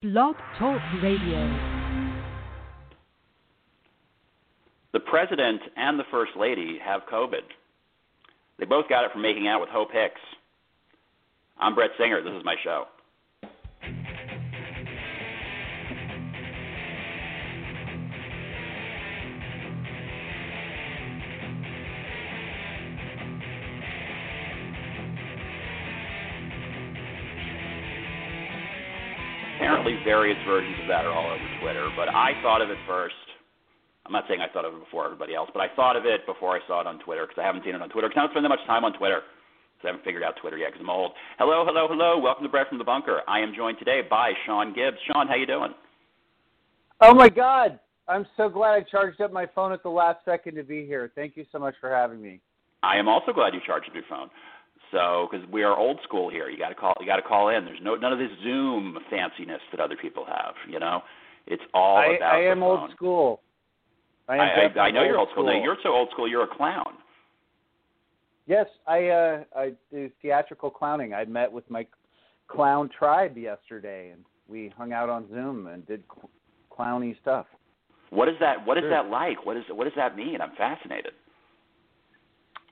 Blog Talk Radio. The president and the first lady have COVID. They both got it from making out with Hope Hicks. I'm Brett Singer. This is my show. Various versions of that are all over Twitter, but I thought of it first. I'm not saying I thought of it before everybody else, but I thought of it before I saw it on Twitter because I haven't seen it on Twitter. Because I don't spend that much time on Twitter because I haven't figured out Twitter yet because I'm old. Hello, hello, hello. Welcome to Brett from the Bunker. I am joined today by Sean Gibbs. Sean, how you doing? Oh my God! I'm so glad I charged up my phone at the last second to be here. Thank you so much for having me. I am also glad you charged up your phone. So, because we are old school here, you got to call. You got to call in. There's no none of this Zoom fanciness that other people have. You know, it's all I, about I am the old phone. school. I, am I, I, I know you're old school. school. No, you're so old school. You're a clown. Yes, I uh, I do theatrical clowning. I met with my clown tribe yesterday, and we hung out on Zoom and did cl- clowny stuff. What is that? What is Sure. that like? What is what does that mean? I'm fascinated.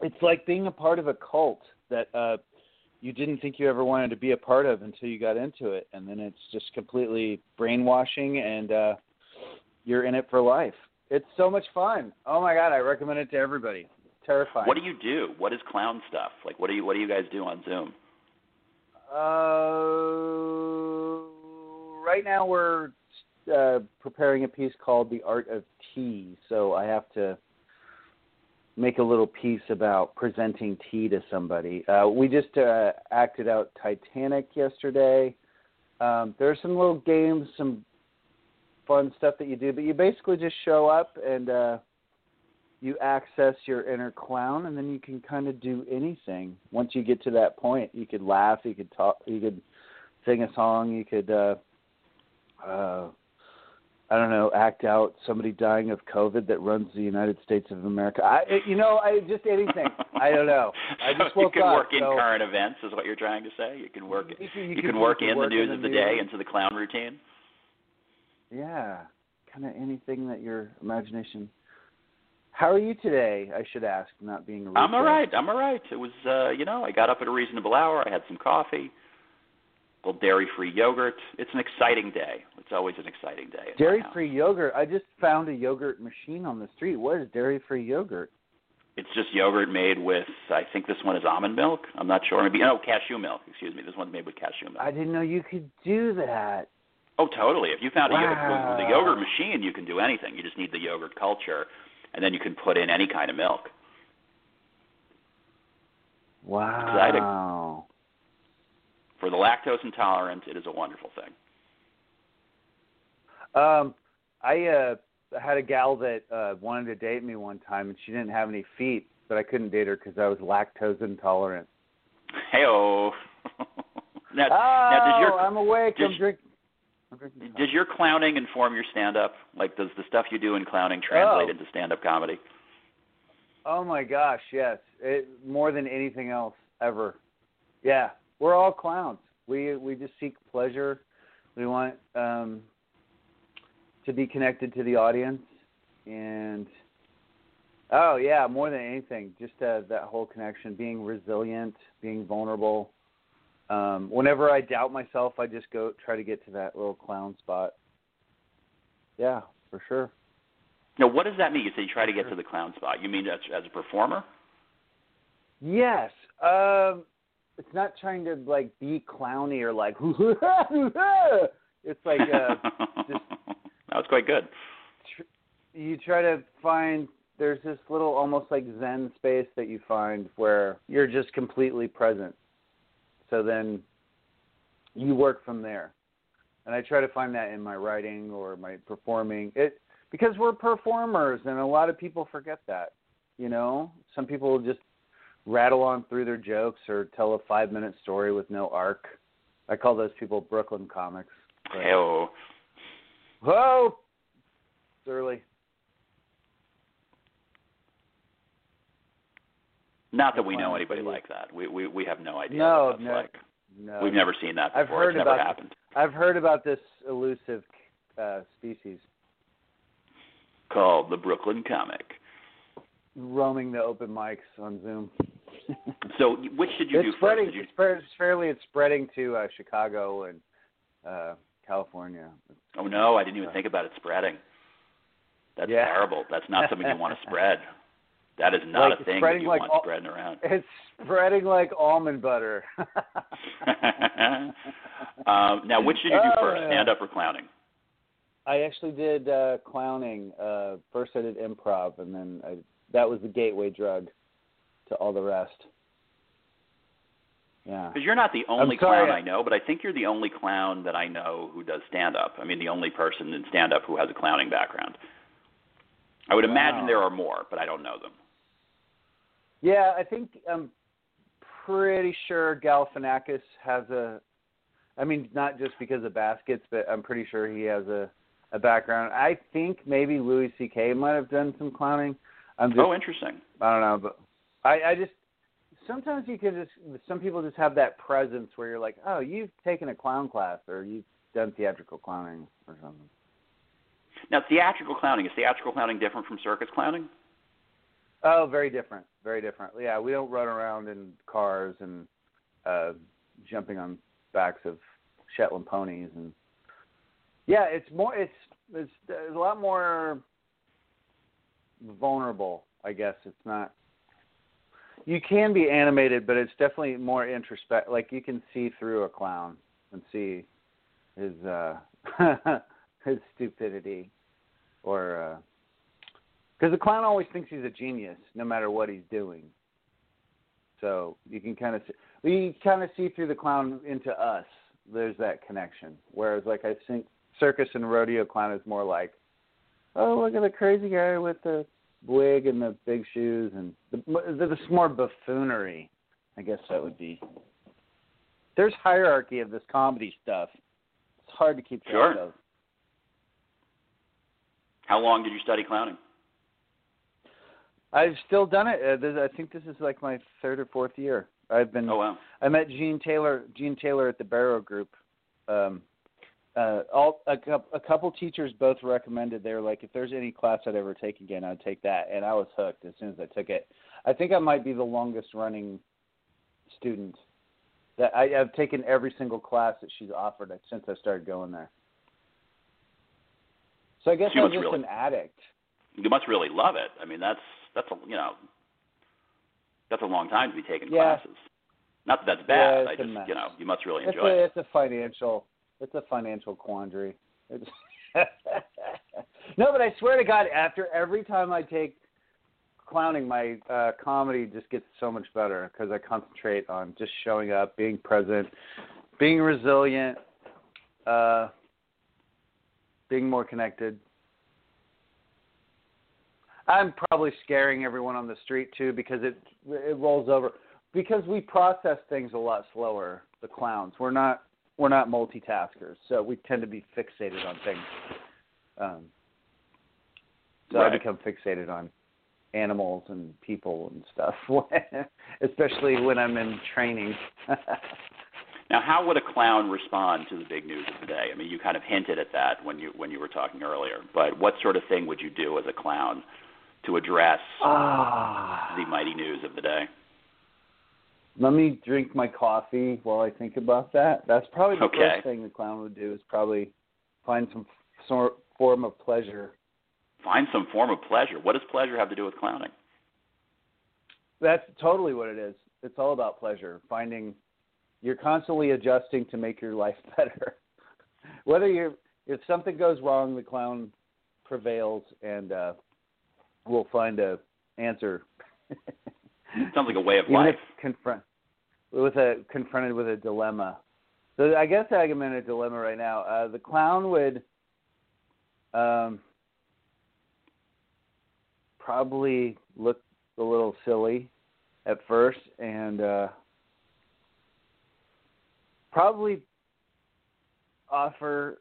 It's like being a part of a cult that uh, you didn't think you ever wanted to be a part of until you got into it, and then it's just completely brainwashing, and uh, you're in it for life. It's so much fun. Oh my god, I recommend it to everybody. It's terrifying. What do you do? What is clown stuff? Like what do you what do you guys do on Zoom? Uh, right now we're uh, preparing a piece called "The Art of Tea," so I have to make a little piece about presenting tea to somebody. Uh, we just uh, acted out Titanic yesterday. Um, there are some little games, some fun stuff that you do, but you basically just show up and uh, you access your inner clown, and then you can kind of do anything. Once you get to that point, you could laugh, you could talk, you could sing a song, you could, uh, uh, I don't know, act out somebody dying of COVID that runs the United States of America. I, you know, I just anything. I don't know. I just you can up, work in so- current events, is what you're trying to say. You can work. You can, you You can- can work in the news in of the day into the clown routine. Yeah, kind of anything that your imagination. How are you today? I should ask, not being rude. I'm all I'm all right. It was, uh, you know, I got up at a reasonable hour. I had some coffee, little dairy-free yogurt. It's an exciting day. It's always an exciting day. Dairy-free yogurt. I just found a yogurt machine on the street. What is dairy free yogurt? It's just yogurt made with. I think this one is almond milk. I'm not sure. Maybe no cashew milk. Excuse me. This one's made with cashew milk. I didn't know you could do that. Oh, totally. If you found a yogurt with the yogurt machine, you can do anything. You just need the yogurt culture, and then you can put in any kind of milk. Wow. For the lactose intolerant, it is a wonderful thing. Um, I uh had a gal that uh wanted to date me one time, and she didn't have any feet, but I couldn't date her because I was lactose intolerant. Heyo. now, oh, now, does your I'm awake. does- I'm drinking. I'm drinking. does your clowning inform your stand-up? Like, does the stuff you do in clowning translate Oh. into stand-up comedy? Oh my gosh, yes. It more than anything else ever. Yeah. We're all clowns. We we just seek pleasure. We want um to be connected to the audience and oh yeah, more than anything, just uh, that whole connection, being resilient, being vulnerable. Um whenever I doubt myself, I just go try to get to that little clown spot. Yeah, for sure. Now, what does that mean? You say you try to get to the clown spot. You mean as, as a performer? Yes. Um it's not trying to like be clowny or like it's like uh just that was quite good. tr- you try to find there's this little almost like zen space that you find where you're just completely present. So then you work from there. And I try to find that in my writing or my performing. It because we're performers and a lot of people forget that. You know, some people just rattle on through their jokes or tell a five minute story with no arc. I call those people Brooklyn comics. Heyo. Whoa! It's early. Not that we know anybody like that. We we we have no idea No, what that's no. like. no. We've never seen that before. I've heard it's never about happened. I've heard about this elusive uh, species Called the Brooklyn Comic. Roaming the open mics on Zoom. So, which did you it's do spreading. first? You, It's fairly. It's spreading to uh, Chicago and uh, California. oh no, I didn't even think about it spreading. That's Yeah. terrible. That's not something you want to spread. That is not Like, a thing that spreading you like want all- spreading around. It's spreading like almond butter. um, now, which did you do Oh, first, yeah. stand up or clowning? I actually did uh, clowning. Uh, first, I did improv, and then I, that was the gateway drug to all the rest. Yeah. Because you're not the only clown I know, but I think you're the only clown that I know who does stand up. I mean, the only person in stand up who has a clowning background. I would imagine Wow. there are more, but I don't know them. Yeah, I think I'm pretty sure Galifianakis has a. I mean, not just because of baskets, but I'm pretty sure he has a a background. I think maybe Louis C.K. might have done some clowning. I'm just, oh, interesting. I don't know, but I I just sometimes you can just some people just have that presence where you're like, oh, you've taken a clown class or you've done theatrical clowning or something. Now, theatrical clowning is theatrical clowning different from circus clowning? Oh, very different. Very different. Yeah, we don't run around in cars and uh jumping on backs of Shetland ponies and yeah, it's more it's it's, it's a lot more vulnerable, I guess. It's not you can be animated, but it's definitely more introspect like you can see through a clown and see his uh his stupidity or uh because the clown always thinks he's a genius, no matter what he's doing. So you can kind of see, we kind of see through the clown into us. There's that connection. Whereas, like I think circus and rodeo clown is more like, oh, look at the crazy guy with the wig and the big shoes, and the, the, the more buffoonery. I guess that would be. There's hierarchy of this comedy stuff. It's hard to keep track Sure. of. How long did you study clowning? I've still done it. Uh, this, I think this is like my third or fourth year. I've been. Oh, wow. I met Gene Taylor. Gene Taylor at the Barrow Group. Um, uh, all a, a couple teachers both recommended. They were like, if there's any class I'd ever take again, I'd take that. And I was hooked as soon as I took it. I think I might be the longest running student. That I, I've taken every single class that she's offered since I started going there. So I guess She I'm just really- an addict. You must really love it. I mean, that's that's a you know that's a long time to be taking Yeah. classes. Not that that's bad. it's I just you know you must really It's enjoy a it. it's a financial it's a financial quandary. No, but I swear to God, after every time I take clowning, my uh, comedy just gets so much better because I concentrate on just showing up, being present, being resilient, uh, being more connected. I'm probably scaring everyone on the street too because it it rolls over because we process things a lot slower. The clowns, we're not we're not multitaskers, so we tend to be fixated on things. Um, so I become fixated on animals and people and stuff, especially when I'm in training. Now, how would a clown respond to the big news of the day? I mean, you kind of hinted at that when you when you were talking earlier. But what sort of thing would you do as a clown to address ah, the mighty news of the day? Let me drink my coffee while I think about that. That's probably the Okay. first thing the clown would do is probably find some sort form of pleasure. Find some form of pleasure. What does pleasure have to do with clowning? That's totally what it is. It's all about pleasure. Finding you're constantly adjusting to make your life better. Whether you're if something goes wrong, the clown prevails and uh we'll find a answer. Sounds like a way of Even life. confront with a confronted with a dilemma. So I guess I'm in a dilemma right now. Uh, the clown would um, probably look a little silly at first, and uh, probably offer.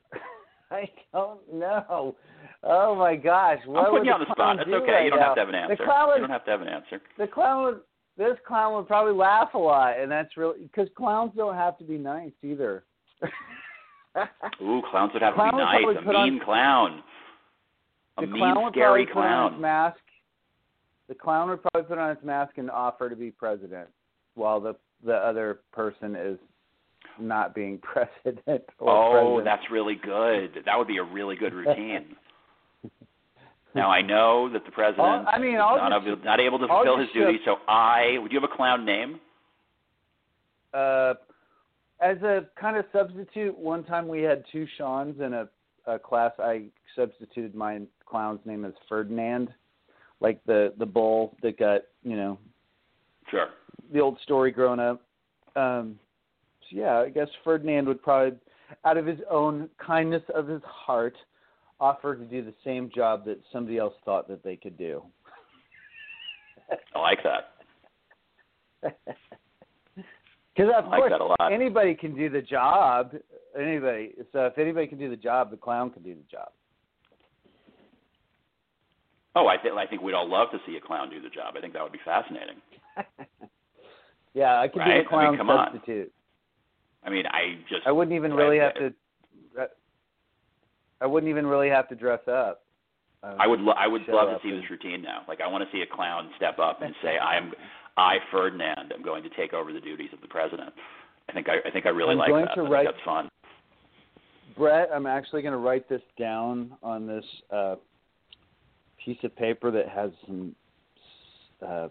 I don't know. Oh my gosh! What I'm putting you on the spot. That's okay. right you don't now? have to have an answer. The clown you don't have to have an answer. the clown would this clown would probably laugh a lot, and that's really because clowns don't have to be nice either. Ooh, clowns would have Clown to be nice. A put on- mean clown. A the mean, clown would scary probably put on his clown. mask. The clown would probably put on his mask and offer to be president, while the the other person is not being president. Or Oh, president. that's really good. That would be a really good routine. now I know that the president I mean, is not, just- able- not able to fulfill his duty. So I would you have a clown name? uh, as a kind of substitute, one time we had two Sean's in a, a class. I substituted my clown's name as Ferdinand, like the the bull that got you know Sure. the old story growing up. Um, yeah, I guess Ferdinand would probably, out of his own kindness of his heart, offer to do the same job that somebody else thought that they could do. I like that. Because of I like course a anybody can do the job. Anybody. So if anybody can do the job, the clown can do the job. Oh, I think I think we'd all love to see a clown do the job. I think that would be fascinating. yeah, I could Right? I be mean, the clown come on. substitute. I mean, I just I wouldn't even really have right. to. I wouldn't even really have to dress up. Uh, I would lo- I would love to see and- this routine now. Like I want to see a clown step up and say, "I am I Ferdinand. I'm going to take over the duties of the president." I think I, I think I really I'm like going that. to I think write- that's fun. Brett, I'm actually going to write this down on this uh, piece of paper that has some uh,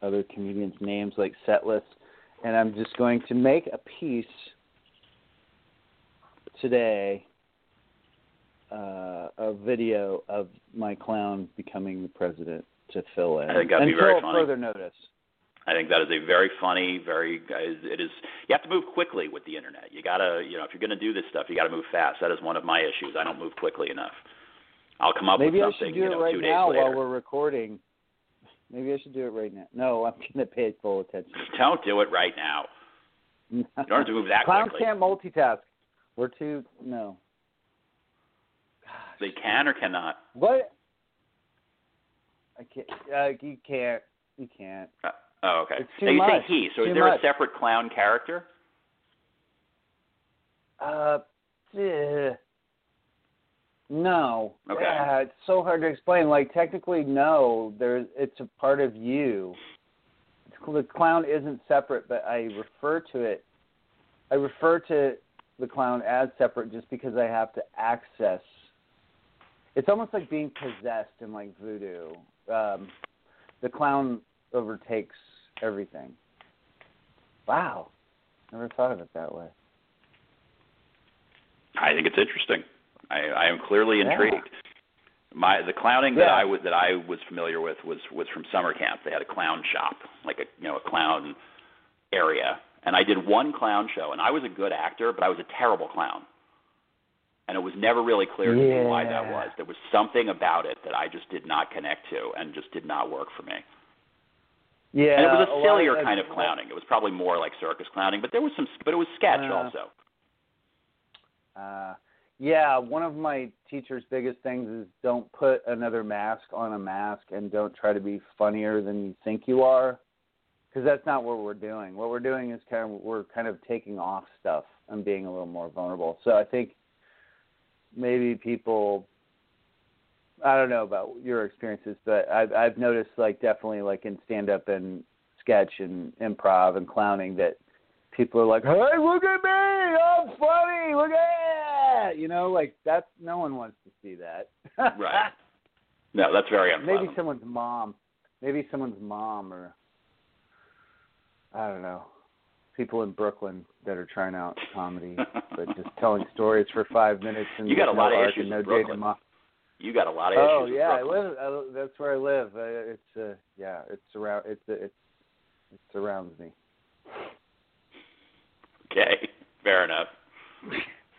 other comedians' names, like set lists, and I'm just going to make a piece today, uh, a video of my clown becoming the president to fill in I think that'd be until very funny. further notice. I think that is a very funny, very it is. You have to move quickly with the internet. You gotta, you know, if you're going to do this stuff, you got to move fast. That is one of my issues. I don't move quickly enough. I'll come up Maybe with I something, should do you it know, right now later. while we're recording. Maybe I should do it right now. No, I'm going to pay full attention. Don't do it right now. You don't have to move that Clowns quickly. can't multitask. We're too no. They can or cannot. What? I can't. Uh, you can't. You can't. Uh, oh, okay. It's too now you much. say he. So Too is there much. a separate clown character? Uh, eh. no. Okay. Yeah, it's so hard to explain. Like technically, no. There, it's a part of you. It's, the clown isn't separate, but I refer to it. I refer to the clown as separate just because I have to access. It's almost like being possessed in like voodoo. Um, the clown overtakes everything. Wow, never thought of it that way. I think it's interesting. I, I am clearly Yeah. intrigued. My the clowning that I was that I was familiar with was was from summer camp. They had a clown shop, like a you know a clown area, and I did one clown show, and I was a good actor, but I was a terrible clown. And it was never really clear to me why that was. There was something about it that I just did not connect to, and just did not work for me. Yeah, and it was a a sillier of- kind of clowning. It was probably more like circus clowning, but there was some, but it was sketch Uh, also. Uh, yeah, one of my teacher's biggest things is don't put another mask on a mask and don't try to be funnier than you think you are, because that's not what we're doing. What we're doing is kind of we're kind of taking off stuff and being a little more vulnerable. So I think maybe people. I don't know about your experiences, but I've I've noticed like definitely like in stand up and sketch and improv and clowning that people are like, "Hey, look at me! I'm funny! Look at that!" You know, like that's no one wants to see that. Right. No, that's very unpleasant. Maybe someone's mom. Maybe someone's mom, or I don't know. People in Brooklyn that are trying out comedy, but just telling stories for five minutes and You got a with lot of issues no with Brooklyn. You got a lot of Oh issues. with yeah, I live. I, that's where I live. Uh, it's uh, yeah, it's around. It's it's it surrounds me. Okay, fair enough.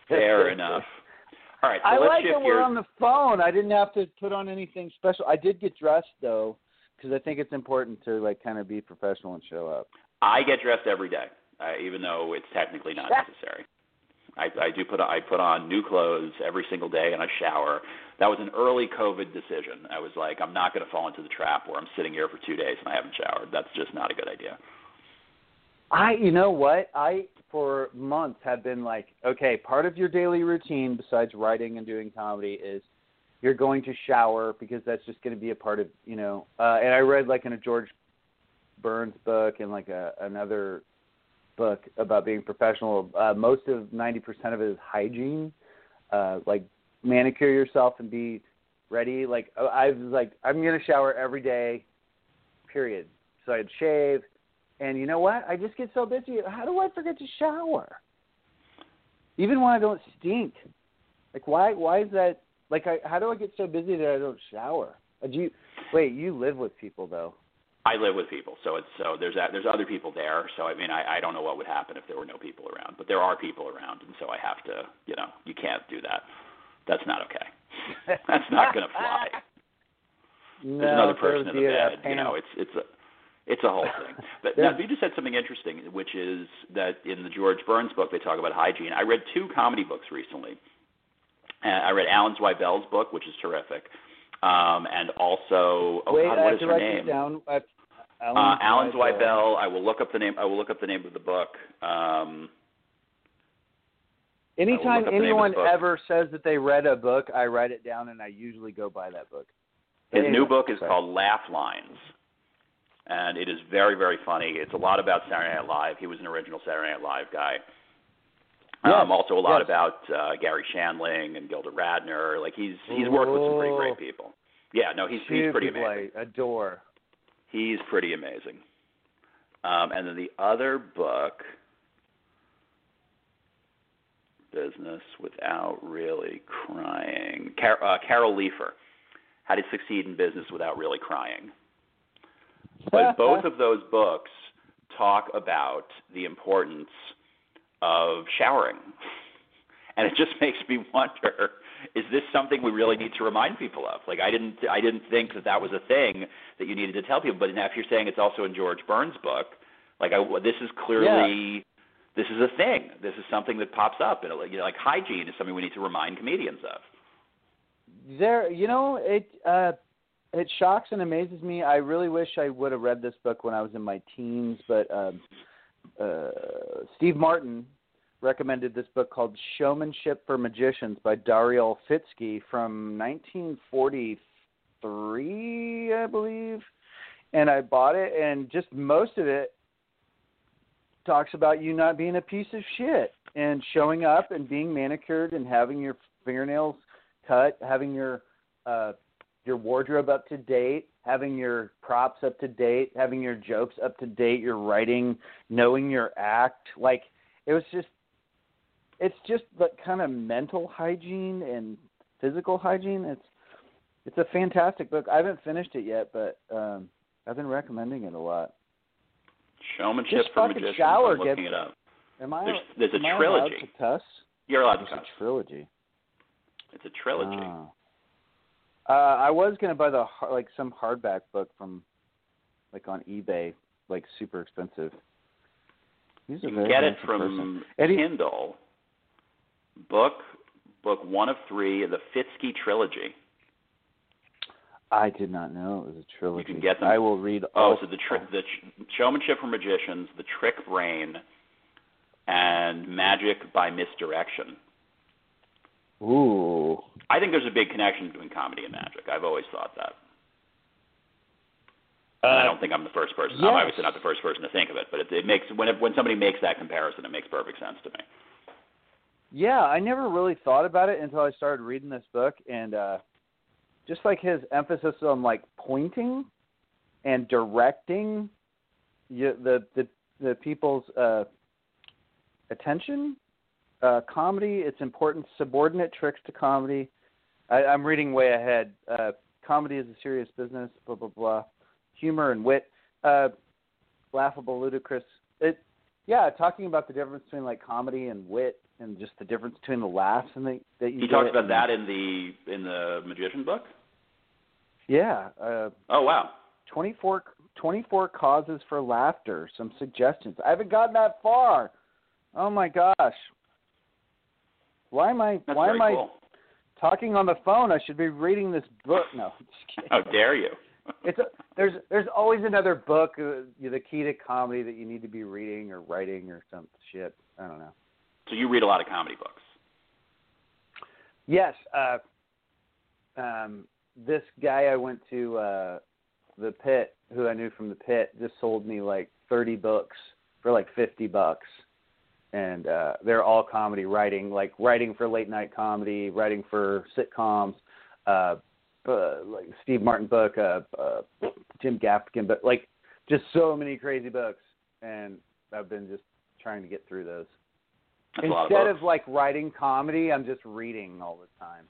Fair enough. All right, so I like that we're gears. on the phone. I didn't have to put on anything special. I did get dressed though, because I think it's important to like kind of be professional and show up. I get dressed every day, uh, even though it's technically not necessary. I, I do put I put on new clothes every single day and I shower. That was an early COVID decision. I was like, I'm not going to fall into the trap where I'm sitting here for two days and I haven't showered. That's just not a good idea. I, you know what? I for months have been like, okay, part of your daily routine besides writing and doing comedy is you're going to shower because that's just going to be a part of, you know. Uh, and I read like in a George Burns book and like a another book about being professional. Uh, most of 90% of it is hygiene, uh, like manicure yourself and be ready. Like I was like, I'm gonna shower every day, period. So I'd shave, and you know what? I just get so busy. How do I forget to shower? Even when I don't stink. Like why? Why is that? Like I, how do I get so busy that I don't shower? Uh, do you wait? You live with people though. I live with people, so it's so there's that, there's other people there. So I mean, I, I don't know what would happen if there were no people around, but there are people around, and so I have to, you know, you can't do that. That's not okay. That's not going to fly. no, There's another person in the bed. You know, it's it's a it's a whole thing. But now, you just said something interesting, which is that in the George Burns book they talk about hygiene. I read two comedy books recently. And I read Alan Zweibel's book, which is terrific, um, and also oh Wait, God, what is her name? down. Uh, Alan, Uh, Alan Zweibel. I will look up the name. I will look up the name of the book. Um, Anytime look up the name of anyone ever says that they read a book, I write it down and I usually go buy that book. his But new book is sorry. called Laugh Lines, and it is very, very funny. It's a lot about Saturday Night Live. He was an original Saturday Night Live guy. Yes, Um, also a lot yes. about uh, Garry Shandling and Gilda Radner. Like he's he's worked with some pretty great people. Yeah, no, he's Two he's pretty people amazing. I adore. He's pretty amazing. Um, and then the other book, Business Without Really Crying, Car- uh, Carol Leifer, How to Succeed in Business Without Really Crying. But both of those books talk about the importance of showering. And it just makes me wonder is this something we really need to remind people of? Like I didn't I didn't think that that was a thing that you needed to tell people, but now if you're saying it's also in George Burns' book, like I, this is clearly this is a thing. This is something that pops up and you know like hygiene is something we need to remind comedians of. There, you know, it uh, it shocks and amazes me. I really wish I would have read this book when I was in my teens, but um, uh, Steve Martin recommended this book called Showmanship for Magicians by Dario Fitzkee from 1943, I believe. And I bought it, and just most of it talks about you not being a piece of shit and showing up and being manicured and having your fingernails cut, having your uh, your wardrobe up to date, having your props up to date, having your jokes up to date, your writing, knowing your act. Like it was just, it's just the kind of mental hygiene and physical hygiene. It's it's a fantastic book. I haven't finished it yet, but um, I've been recommending it a lot. Showmanship Just for magicians. shower I'm looking it up. Am I? There's there's a am I allowed trilogy. to cuss? You're allowed to It's cuss. a trilogy. It's a trilogy. Oh. Uh, I was gonna buy the like some hardback book from like on eBay, like super expensive. He's You can get it from person. Eddie- Kindle. Book book one of three, the Fitzkee trilogy. I did not know it was a trilogy. You can get them- I will read. All Oh, all so the tri- the ch- showmanship for magicians, the trick brain, and magic by misdirection. Ooh. I think there's a big connection between comedy and magic. I've always thought that. And I don't think I'm the first person. I'm obviously not the first person to think of it, but it, it makes when it, when somebody makes that comparison, it makes perfect sense to me. Yeah, I never really thought about it until I started reading this book, and uh, just like his emphasis on like pointing and directing you, the the the people's uh, attention. Uh, comedy, it's important. Subordinate tricks to comedy. I, I'm reading way ahead. Uh, comedy is a serious business. Blah blah blah. Humor and wit. Uh, laughable, ludicrous. It yeah, talking about the difference between like comedy and wit, and just the difference between the laughs and the that you He talks about that in the in the magician book. Yeah, uh, Oh wow. 24, 24 causes for laughter. Some suggestions. I haven't gotten that far. Oh my gosh. Why am I? That's why am I cool. Talking on the phone? I should be reading this book. No, just kidding. How dare you? it's a, there's there's always another book, uh, the key to comedy that you need to be reading or writing or some shit. I don't know. so you read a lot of comedy books. Yes, uh, um, this guy I went to uh, the pit, who I knew from the pit, just sold me like 30 books for like 50 bucks, and uh, they're all comedy writing, like writing for late night comedy, writing for sitcoms, uh, uh, like Steve Martin book, uh, uh, Jim Gaffigan, but like just so many crazy books, and I've been just trying to get through those. That's lot of Instead of like writing comedy, I'm just reading all the time.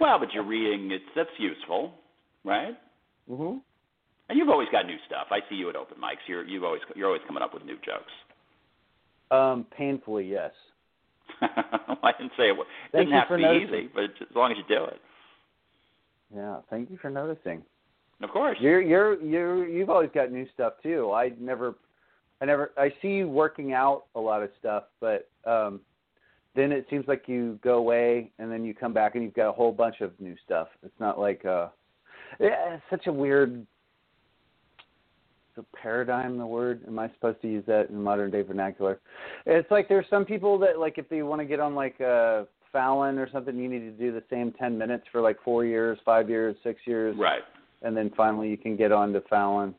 well, but you're reading. It's that's useful, right? Mm-hmm. And you've always got new stuff. I see you at open mics. You're you've always you're always coming up with new jokes. Um, painfully, yes. I didn't say it, it didn't have to be noticing. easy, but as long as you do it, Yeah, thank you for noticing. of course. You're you're you're you've always got new stuff too. I never, I never, I see you working out a lot of stuff, but um, then it seems like you go away and then you come back and you've got a whole bunch of new stuff. It's not like uh, yeah, it's such a weird. The paradigm, the word. Am I supposed to use that in modern day vernacular? It's like there's some people that like if they want to get on like uh Fallon or something, you need to do the same ten minutes for like four years, five years, six years Right. and then finally you can get on to Fallon.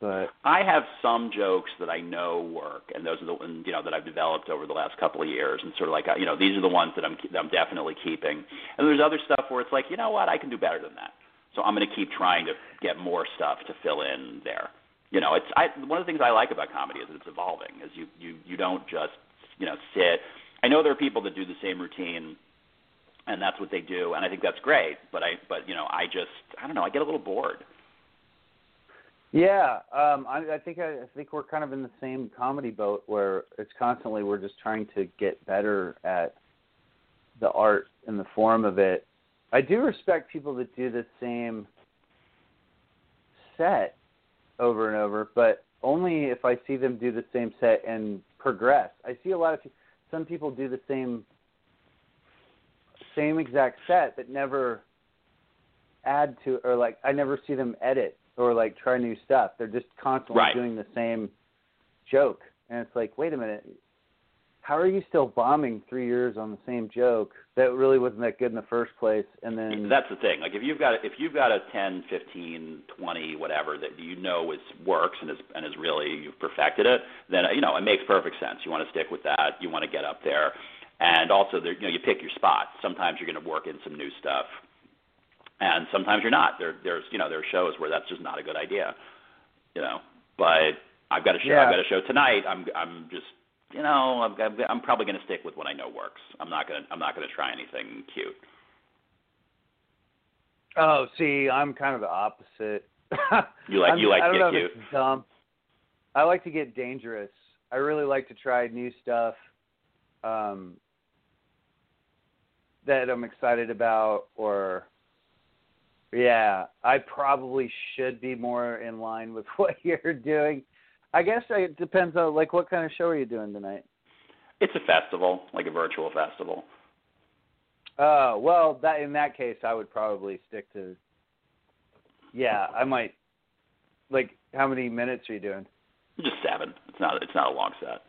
But I have some jokes that I know work, and those are the ones you know that I've developed over the last couple of years, and sort of like you know these are the ones that I'm that I'm definitely keeping. And there's other stuff where it's like you know what I can do better than that, so I'm going to keep trying to get more stuff to fill in there. You know, it's I one of the things I like about comedy is it's evolving. Is you you you don't just you know sit. I know there are people that do the same routine and that's what they do and I think that's great but I but you know I just I don't know I get a little bored yeah, um, I, I think I, I think we're kind of in the same comedy boat where it's constantly we're just trying to get better at the art and the form of it. I do respect people that do the same set over and over, but only if I see them do the same set and progress. I see a lot of people, some people do the same same exact set but never add to or like I never see them edit or like try new stuff. They're just constantly Right. doing the same joke. And it's like, wait a minute. How are you still bombing 3 years on the same joke that really wasn't that good in the first place and then That's the thing. Like if you've got if you've got a 10, 15, 20, whatever that you know is works and is and is really you've perfected it, then you know it makes perfect sense. You want to stick with that. You want to get up there, and also there, you know you pick your spots. Sometimes you're going to work in some new stuff, and sometimes you're not. There there's you know there are shows where that's just not a good idea. You know, but I've got a show. Yeah. I've got a show tonight. I'm I'm just you know I'm I'm, I'm probably going to stick with what I know works. I'm not going to I'm not going to try anything cute. Oh, see, I'm kind of the opposite. You like- you like I to don't get know if it's dumb. I like to get dangerous. I really like to try new stuff um, that I'm excited about, or yeah, I probably should be more in line with what you're doing. I guess it depends on like what kind of show are you doing tonight. It's a festival, like a virtual festival. Uh, well, that in that case, I would probably stick to. Yeah, I might. Like, how many minutes are you doing? Just seven. It's not. It's not a long set.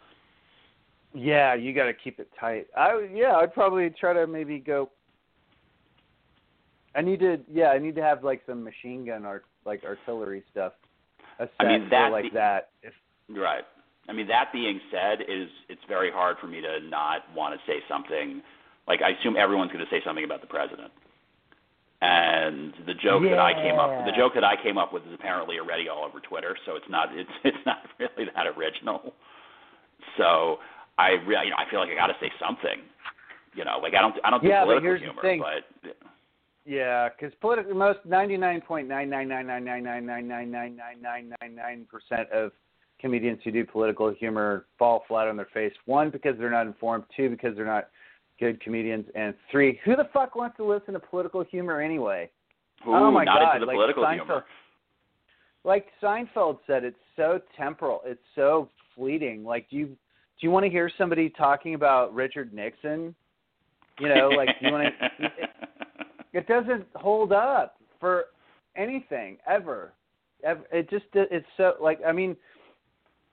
Yeah, you got to keep it tight. I would- yeah, I'd probably try to maybe go. I need to yeah, I need to have like some machine gun art like artillery stuff. A set I mean, that like be- that. If Right. I mean, that being said, is it's very hard for me to not want to say something. Like I assume everyone's going to say something about the president. And the joke that I came up, the joke that I came up with is apparently already all over Twitter. So it's not, it's it's not really that original. So I really, you know, I feel like I got to say something. You know, like I don't, I don't do Yeah, but political here's the humor, thing. but yeah, because political most ninety nine point nine nine nine nine nine nine nine nine nine nine nine nine nine percent of comedians who do political humor fall flat on their face. One because they're not informed. Two because they're not good comedians. And three, who the fuck wants to listen to political humor anyway? Ooh, oh my not god! into the like political Seinfeld, humor. like Seinfeld said, it's so temporal. It's so fleeting. Like, do you do you want to hear somebody talking about Richard Nixon? You know, like do you want to. It, doesn't hold up for anything ever. ever. It just it's so like I mean,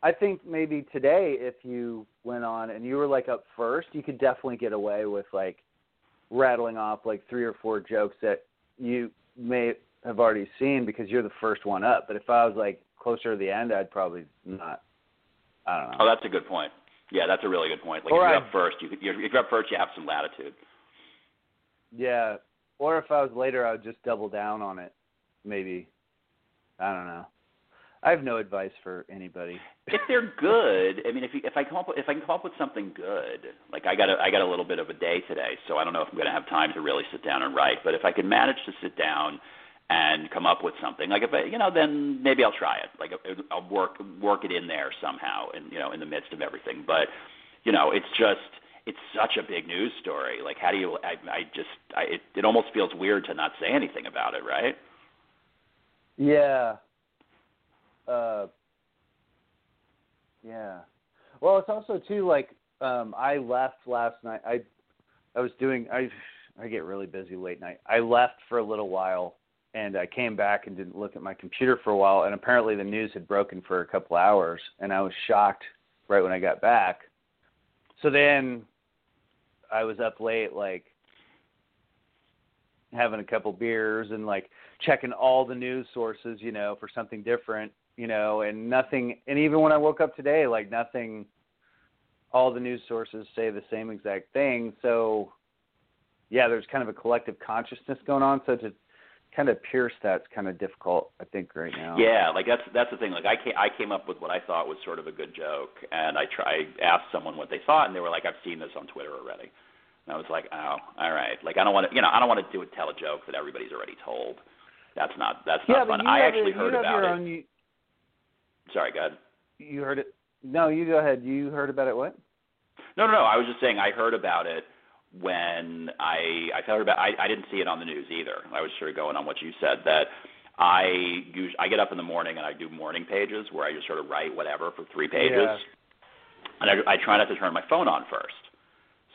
I think maybe today if you went on and you were like up first, you could definitely get away with like rattling off like three or four jokes that you may have already seen because you're the first one up. But if I was like closer to the end, I'd probably not. I don't know. Oh, that's a good point. Yeah, that's a really good point. Like Or if you're I- up first, you you're, if you're up first, you have some latitude. Yeah. Or if I was later, I would just double down on it. Maybe. I don't know. I have no advice for anybody. If they're good, I mean, if you, if I come up with, if I can come up with something good, like I got a, I got a little bit of a day today, so I don't know if I'm going to have time to really sit down and write. But if I can manage to sit down and come up with something, like if I, you know, then maybe I'll try it. Like I'll work work it in there somehow, and you know, in the midst of everything. But you know, it's just it's such a big news story. Like, how do you? I, I just, I, it, it almost feels weird to not say anything about it, right? Yeah. Uh Yeah. Well, it's also too like um I left last night. I I was doing I I get really busy late night. I left for a little while and I came back and didn't look at my computer for a while and apparently the news had broken for a couple hours and I was shocked right when I got back. So then I was up late like having a couple beers and like checking all the news sources, you know, for something different, you know, and nothing and even when I woke up today, like nothing all the news sources say the same exact thing. So yeah, there's kind of a collective consciousness going on. So to kind of pierce that's kind of difficult, I think, right now. Yeah, like that's that's the thing. Like I came, I came up with what I thought was sort of a good joke, and I try I asked someone what they thought, and they were like, "I've seen this on Twitter already." And I was like, "Oh, all right." Like I don't want to, you know, I don't want to do it, tell a joke that everybody's already told. That's not that's yeah, not fun. I actually heard about it. Own, you, Sorry, go ahead. you heard it. No, you go ahead. You heard about it. What? No, no, no. I was just saying I heard about it when I I heard about I, I didn't see it on the news either. I was sort of going on what you said that I use I get up in the morning and I do morning pages where I just sort of write whatever for three pages, Yeah. and I, I try not to turn my phone on first.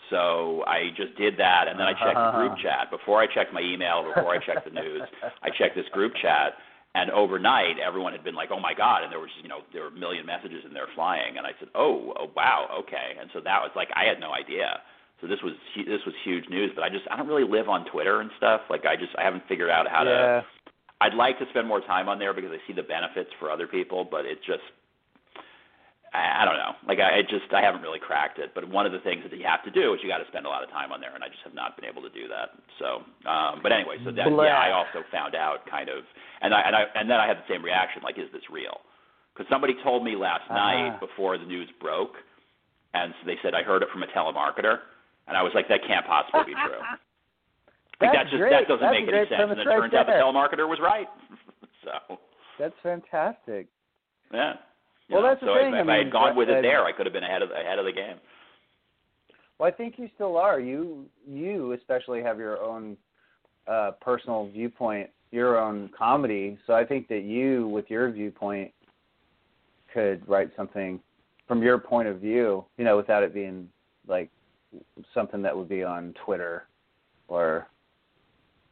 So I just did that, and then I checked the group chat before I checked my email, before I checked the news. I checked this group chat, and overnight everyone had been like, "Oh my god!" And there was, you know, there were a million messages in there flying, and I said, "Oh, oh wow, okay." And so that was like I had no idea. So this was this was huge news, but I just I don't really live on Twitter and stuff. Like I just I haven't figured out how to. I'd like to spend more time on there because I see the benefits for other people, but it just I, I don't know. Like I, I just I haven't really cracked it. But one of the things that you have to do is you got to spend a lot of time on there, and I just have not been able to do that. So, um, but anyway, so that Blah. yeah, I also found out kind of, and I and I and then I had the same reaction. Like, is this real? Because somebody told me last Uh-huh. night before the news broke, and so they said I heard it from a telemarketer, and I was like, that can't possibly be true. Like, That's that just great. that doesn't That's make any sense. And it turns out the telemarketer was right. so That's fantastic. yeah. You Well, know, that's the so thing, If, if I I had gone with it there, I could have been ahead of ahead of the game. Well, I think you still are. You you especially have your own uh personal viewpoint, your own comedy. So I think that you with your viewpoint could write something from your point of view, you know, without it being like something that would be on Twitter or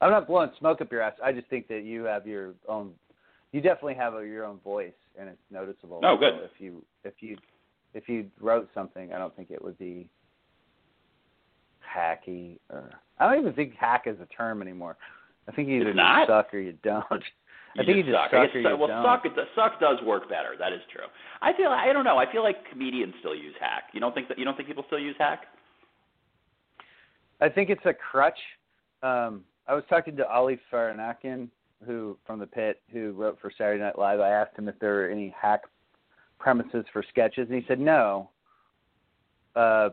I'm not blowing smoke up your ass. I just think that you have your own you definitely have a, your own voice and it's noticeable. Oh, good. So if you if you if you wrote something, I don't think it would be hacky or I don't even think hack is a term anymore. I think you either not? just suck or you don't. I You think you just suck. suck or you well, don't. suck it- suck does work better. That is true. I feel I don't know. I feel like comedians still use hack. You don't think that you don't think people still use hack? I think it's a crutch. Um, I was talking to Ali Farahnakian, who from the pit, who wrote for Saturday Night Live. I asked him if there were any hack premises for sketches, and he said no. Uh,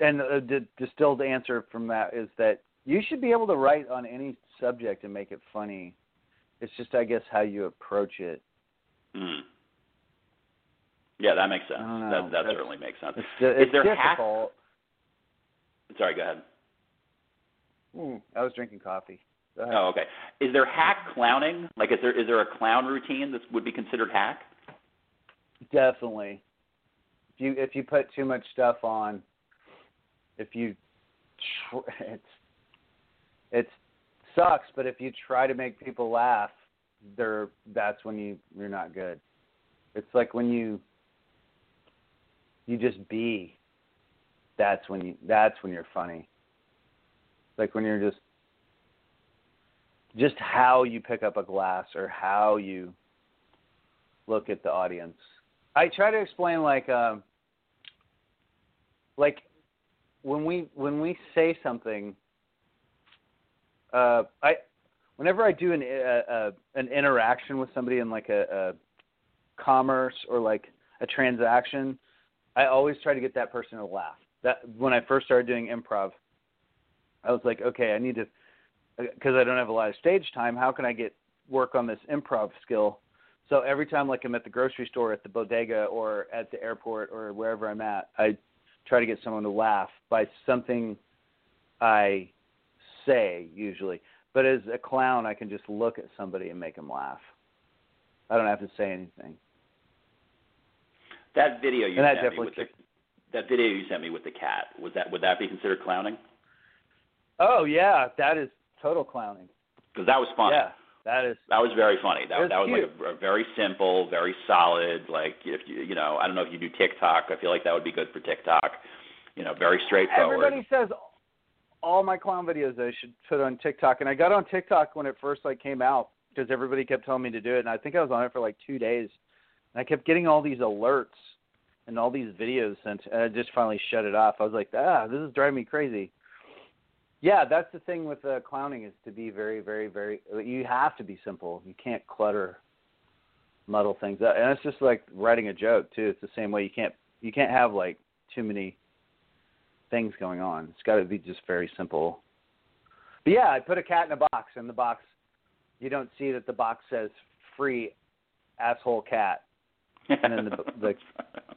and uh, the distilled answer from that is that you should be able to write on any subject and make it funny. It's just, I guess, how you approach it. Mm. Yeah, that makes sense. I don't know. That that That's- certainly makes sense. It's, it's there hack- difficult. Sorry, go ahead. Mm, I was drinking coffee. Oh, okay. Is there hack clowning? Like, is there is there a clown routine that would be considered hack? Definitely. If you if you put too much stuff on, if you tr- it's it sucks. But if you try to make people laugh, they're that's when you you're not good. It's like when you you just be. That's when you that's when you're funny. Like when you're just just how you pick up a glass or how you look at the audience. I try to explain like um like when we when we say something uh I whenever I do an a, a, an interaction with somebody in like a, a commerce or like a transaction, I always try to get that person to laugh. That when I first started doing improv, I was like, okay, I need to because I don't have a lot of stage time. How can I get work on this improv skill? So every time, like I'm at the grocery store, at the bodega, or at the airport, or wherever I'm at, I try to get someone to laugh by something I say usually. But as a clown, I can just look at somebody and make them laugh. I don't have to say anything. That video you And that sent me with the that video you sent me with the cat was that would that be considered clowning? Oh yeah, that is total clowning. Because that was funny. Yeah, that is. That was very funny. That was that was cute. like a, a very simple, very solid. Like if you you know I don't know if you do TikTok. I feel like that would be good for TikTok. You know, very straightforward. Everybody says all my clown videos I should put on TikTok, and I got on TikTok when it first like came out because everybody kept telling me to do it, and I think I was on it for like two days, and I kept getting all these alerts and all these videos sent, and I just finally shut it off. I was like, ah, this is driving me crazy. Yeah, that's the thing with uh, clowning is to be very, very, very. You have to be simple. You can't clutter, muddle things up, and it's just like writing a joke too. It's the same way. You can't you can't have like too many things going on. It's got to be just very simple. But yeah, I put a cat in a box, and the box, you don't see that the box says "free asshole cat." And then the- the-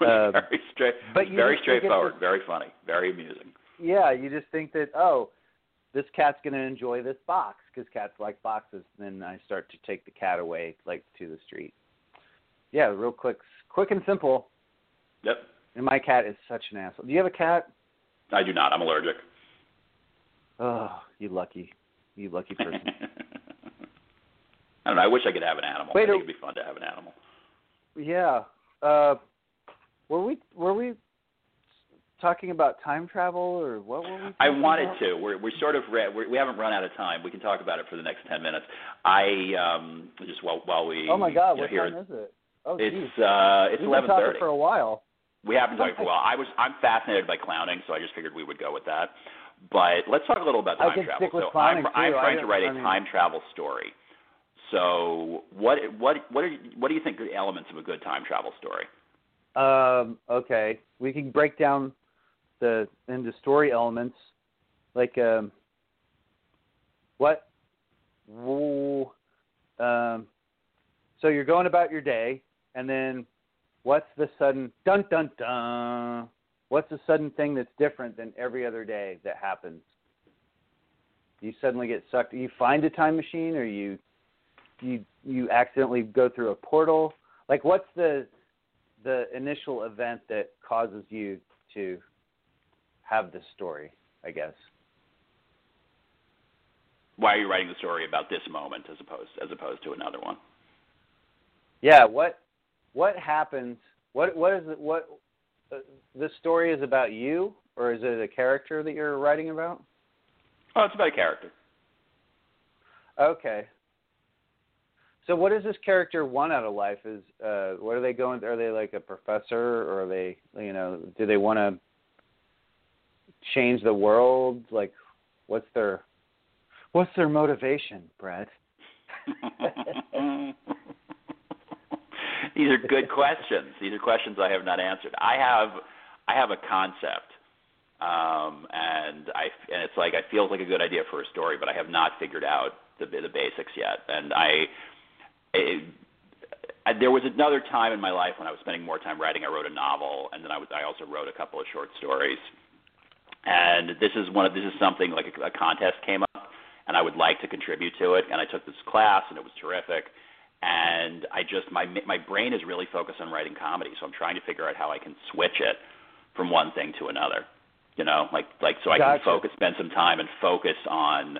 uh, very straight. but very just think it's straightforward. Very funny. Very amusing. Yeah, you just think that oh, this cat's going to enjoy this box because cats like boxes. And then I start to take the cat away, like to the street. Yeah, real quick, quick and simple. Yep. And my cat is such an asshole. Do you have a cat? I do not. I'm allergic. Oh, you lucky, you lucky person. I don't know. I wish I could have an animal. Wait, I think it'd be fun to have an animal. Yeah. Uh, were we were we talking about time travel or what were we? I wanted about? to. We're we're sort of re- we're, we haven't run out of time. We can talk about it for the next ten minutes. I um just while while we Oh my God! know, What here time is it? Oh, geez. it's uh it's We've been talking for a while. We haven't talked for a while. I was I'm fascinated by clowning, so I just figured we would go with that. But let's talk a little about time travel. stick with so I'm I'm trying to write a I mean- time travel story. So what what what are what do you think are the elements of a good time travel story? Um, okay, we can break down the into story elements, like um, what, um, so you're going about your day, and then what's the sudden dun dun dun? What's the sudden thing that's different than every other day that happens? You suddenly get sucked. You find a time machine, or you you you accidentally go through a portal. Like, what's the the initial event that causes you to have this story? I guess. Why are you writing the story about this moment as opposed as opposed to another one? Yeah. What what happens? What what is it? What uh, this story is about you, or is it a character that you're writing about? Oh, it's about a character. Okay. So what does this character want out of life? Is uh what are they going are they like a professor or are they you know, do they want to change the world? Like what's their what's their motivation, Brett? These are good questions. These are questions I have not answered. I have I have a concept. Um, and I and it's like it feels like a good idea for a story, but I have not figured out the the basics yet. And I, it, I there was another time in my life when I was spending more time writing. I wrote a novel, and then I was I also wrote a couple of short stories. And this is one of this is something like a, a contest came up, and I would like to contribute to it. And I took this class, and it was terrific. and I just my my brain is really focused on writing comedy, so I'm trying to figure out how I can switch it from one thing to another. You know, like like so I Gotcha. can focus, spend some time, and focus on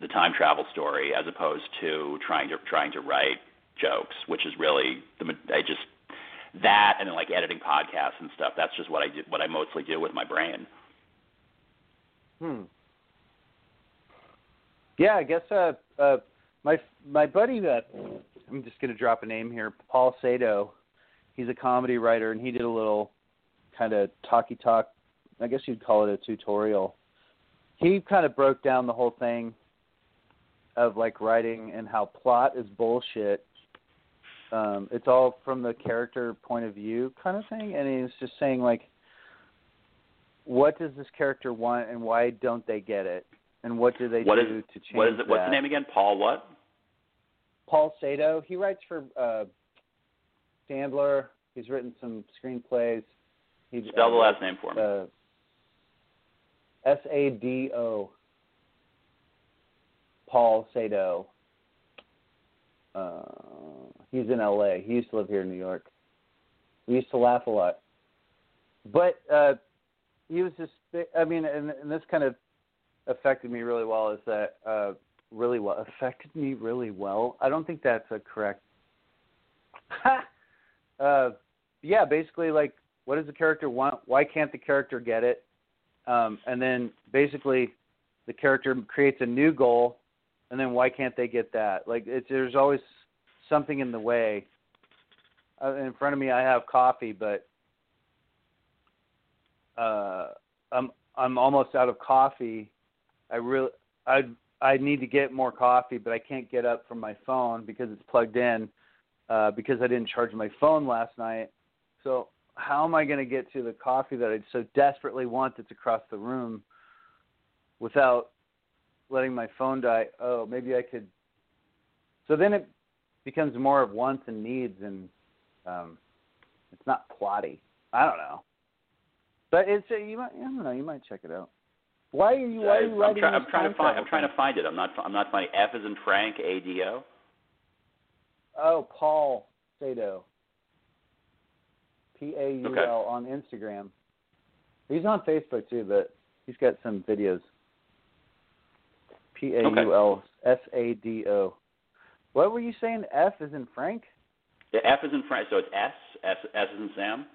the time travel story as opposed to trying to trying to write jokes, which is really the I just that and then like editing podcasts and stuff. That's just what I do, what I mostly do with my brain. Hmm. Yeah, I guess uh, uh, my my buddy that I'm just gonna drop a name here, Paul Sado. He's a comedy writer, and he did a little kind of talky talk. I guess you'd call it a tutorial. He kind of broke down the whole thing of like writing and how plot is bullshit. Um, it's all from the character point of view kind of thing, and he's just saying like, what does this character want, and why don't they get it, and what do they What is- do to change What is it? What's that? the name again? Paul what? Paul Sado. He writes for uh, Sandler. He's written some screenplays. He Spell the uh, last name for me. Uh, S A D O. Paul Sado. Uh, he's in L.A. He used to live here in New York. We used to laugh a lot, but uh, he was just. I mean, and, and this kind of affected me really well. Is that uh, really well affected me really well? I don't think that's a correct. uh, yeah, basically, like, what does the character want? Why can't the character get it? Um, and then basically, the character creates a new goal, and then why can't they get that? Like, it's there's always something in the way. Uh, in front of me, I have coffee, but uh, I'm I'm almost out of coffee. I really I I need to get more coffee, but I can't get up from my phone because it's plugged in uh, because I didn't charge my phone last night. So how am I going to get to the coffee that I so desperately want that's across the room without letting my phone die? Oh, maybe I could. So then it becomes more of wants and needs, and um, it's not plotty. I don't know, but it's a, you might I don't know. You might check it out. Why are you? Why are you I'm, writing try, I'm trying to find. I'm trying to find it. I'm not. I'm not finding. F is in Frank. A D O. Oh, Paul Sado. P A U L. On Instagram. He's on Facebook too, but he's got some videos. P A U L S A D O. What were you saying? F is in Frank? The F is in Frank. So it's S. S. S is in Sam.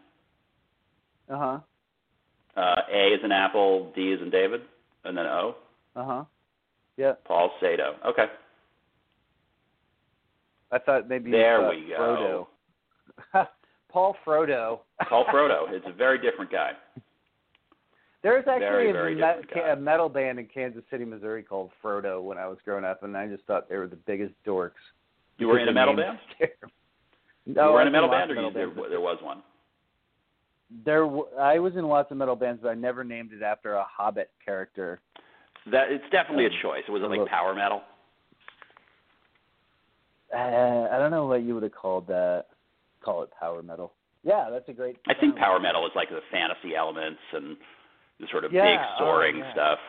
Uh huh. Uh, A is in Apple. D is in David. And then O. Uh huh. Yeah. Paul Sado. Okay. I thought maybe There uh, we go. Frodo. Paul Frodo. Paul Frodo. It's a very different guy. There's actually Very, a, very me- a metal band in Kansas City, Missouri called Frodo when I was growing up, and I just thought they were the biggest dorks. You were in a metal band. me. you No, were in a metal band, or you, metal there, bands. there was one. There, I was in lots of metal bands, but I never named it after a Hobbit character. That it's definitely Um, a choice. Was it like look. power metal? Uh, I don't know what you would have called that. Call it power metal. Yeah, that's a great. I think power metal is like the fantasy elements and the sort of Yeah, big oh, soaring yeah. stuff.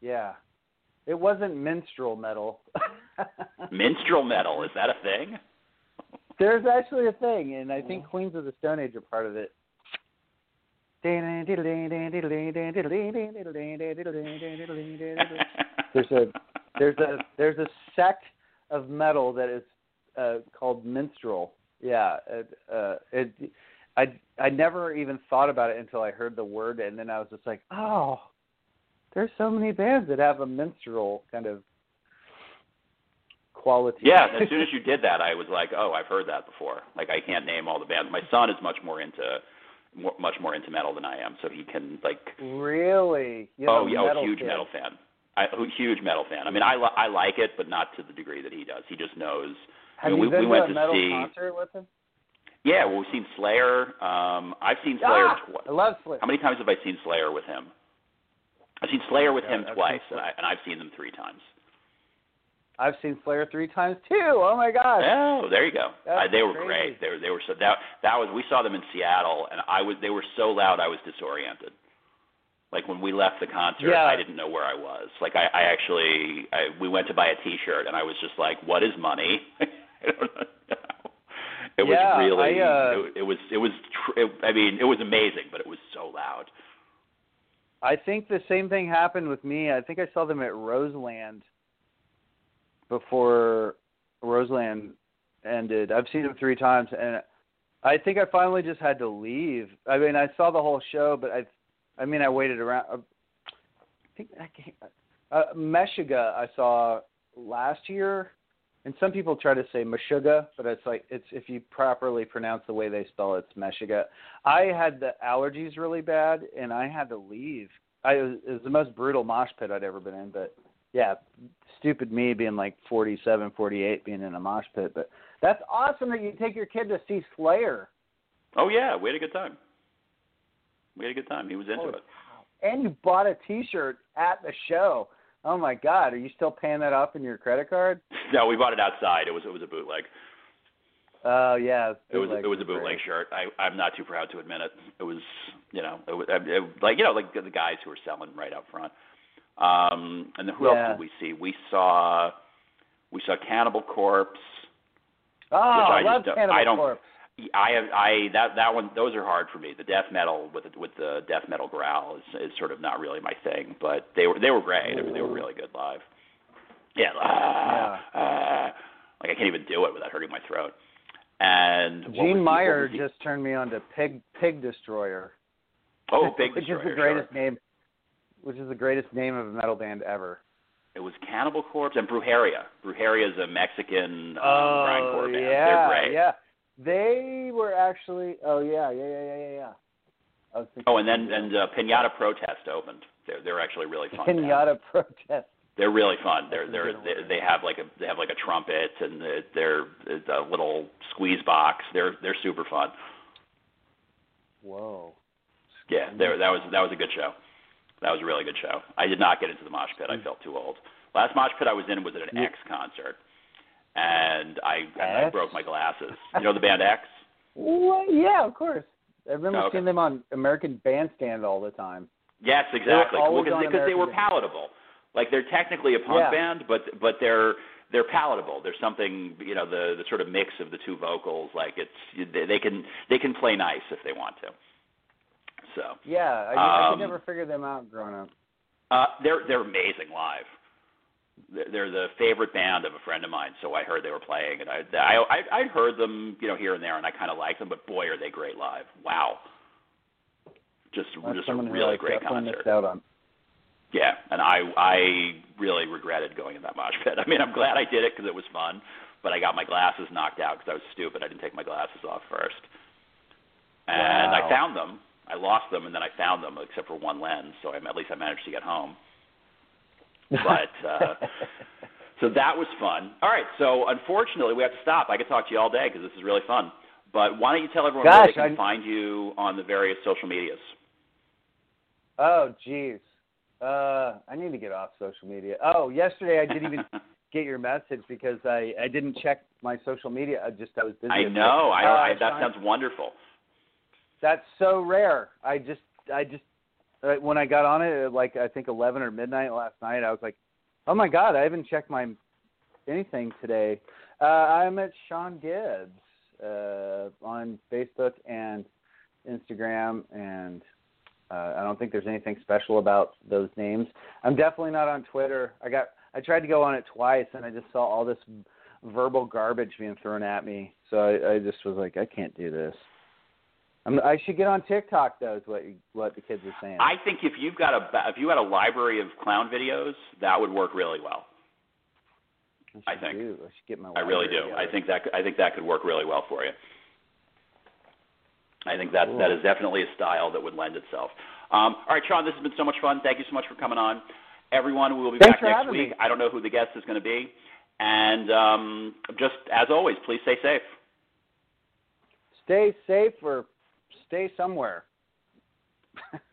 Yeah, it wasn't minstrel metal. Minstrel metal is that a thing? There's actually a thing, and I think Queens of the Stone Age are part of it. There's a there's a there's a sect of metal that is uh, called minstrel. Yeah, it, uh, it I I never even thought about it until I heard the word, and then I was just like, oh, there's so many bands that have a minstrel kind of quality. Yeah, as soon as you did that, I was like, "Oh, I've heard that before." Like, I can't name all the bands. My son is much more into, more, much more into metal than I am, so he can like. really, you know, oh, yeah, oh, metal huge kid. metal fan. I, a huge metal fan. I mean, I li- I like it, but not to the degree that he does. He just knows. Have I mean, you we, been we went to a to metal see. concert with him? Yeah, well, we've seen Slayer. Um, I've seen Slayer Ah, twice. I love Slayer. How many times have I seen Slayer with him? I've seen Slayer with him twice, cool. and, I, and I've seen them three times. I've seen Slayer three times too. Oh my gosh. Oh, there you go. Uh, they were crazy. great. They were they were so that that was we saw them in Seattle, and I was they were so loud I was disoriented. Like when we left the concert, Yeah. I didn't know where I was. Like I, I actually I, we went to buy a T-shirt, and I was just like, "What is money?" don't know. It was Yeah, really. I, uh, it, it was. It was. Tr- it, I mean, it was amazing, but it was so loud. I think the same thing happened with me. I think I saw them at Roseland before Roseland ended. I've seen them three times, and I think I finally just had to leave. I mean, I saw the whole show, but I, I mean, I waited around. uh, I think I can't, uh, Meshuggah I saw last year, and some people try to say Meshuggah, but it's like it's if you properly pronounce the way they spell it, it's Meshuggah. I had the allergies really bad, and I had to leave. I it was, it was the most brutal mosh pit I'd ever been in, but yeah, stupid me being like 47, 48, being in a mosh pit. But that's awesome that you take your kid to see Slayer, Oh yeah, we had a good time. We had a good time. He was into Holy it. and you bought a T-shirt at the show. Oh my God, are you still paying that off in your credit card? No, we bought it outside. It was. It was a bootleg. Oh yeah, It was. It was a bootleg shirt. I. I'm not too proud to admit it. It was. You know. It was it, like you know like the guys who were selling right out front. Um, and then who Yeah. else did we see? We saw. We saw Cannibal Corpse. Oh, I I love Cannibal I don't- Corpse. I have I that that one those are hard for me. The death metal with the, with the death metal growl is is sort of not really my thing, but they were they were great. I mean, they were really good live. Yeah, ah, ah, like I can't even do it without hurting my throat. And was Gene Meyer was the- just turned me on to Pig Pig Destroyer. oh Pig which Destroyer, which is the greatest name, which is the greatest name of a metal band ever. It was Cannibal Corpse and Brujeria. Brujeria is a Mexican um, oh grindcore band. yeah, They're great. yeah. They were actually. Oh yeah, yeah, yeah, yeah, yeah, yeah. I was thinking Oh, and then and uh, Pinata Protest opened. They're they're actually really fun. Pinata Protest. They're really fun. They're they're they, one. they have like a they have like a trumpet and they're, they're a little squeeze box. They're they're super fun. Whoa. Yeah, there that was that was a good show. That was a really good show. I did not get into the mosh pit. I felt too old. Last mosh pit I was in was at an. X concert, and I and I broke my glasses. You know the band X? What? Yeah, of course. I remember Oh, okay. seeing them on American Bandstand all the time. Yes, exactly. Because on they, they were palatable. Like they're technically a punk Yeah. band, but but they're they're palatable. There's something you know the the sort of mix of the two vocals. Like it's they, they can they can play nice if they want to. So Yeah, I, I Um, could never figure them out growing up. uh, they're they're amazing live. They're- the favorite band of a friend of mine, so I heard they were playing, and I I I I'd heard them you know here and there, and I kind of liked them, but boy are they great live! Wow, just That's just a really great concert. missed out on. Yeah, and I I really regretted going in that mosh pit. I mean, I'm glad I did it because it was fun, but I got my glasses knocked out because I was stupid. I didn't take my glasses off first, and Wow. I found them. I lost them, and then I found them, except for one lens. So I, at least I managed to get home. But uh, so that was fun. All right, so unfortunately we have to stop. I could talk to you all day because this is really fun. But why don't you tell everyone where they can I- find you on the various social medias? oh, jeez. Uh, I need to get off social media. Oh, yesterday I didn't even get your message because I I didn't check my social media. I just I was busy. I know. I, I Uh, that sounds wonderful. That's so rare. I just I just when I got on it at like I think 11 or midnight last night, I was like, oh my god, I haven't checked my anything today. Uh, I'm at Sean Gibbs uh, on Facebook and Instagram, and uh, I don't think there's anything special about those names. I'm definitely not on Twitter. I got I tried to go on it twice, and I just saw all this verbal garbage being thrown at me. So I, I just was like, I can't do this. I'm, I should get on TikTok though. Is what you, what the kids are saying. I think if you've got a if you had a library of clown videos, that would work really well. should I think. do. I should get my. I really do. I think that I think that could work really well for you. I think that that is definitely a style that would lend itself. Um, all right, Sean, this has been so much fun. Thank you so much for coming on. Everyone, we will be Thanks back next week. me. I don't know who the guest is going to be, and um, just as always, please stay safe. Stay safe or stay somewhere.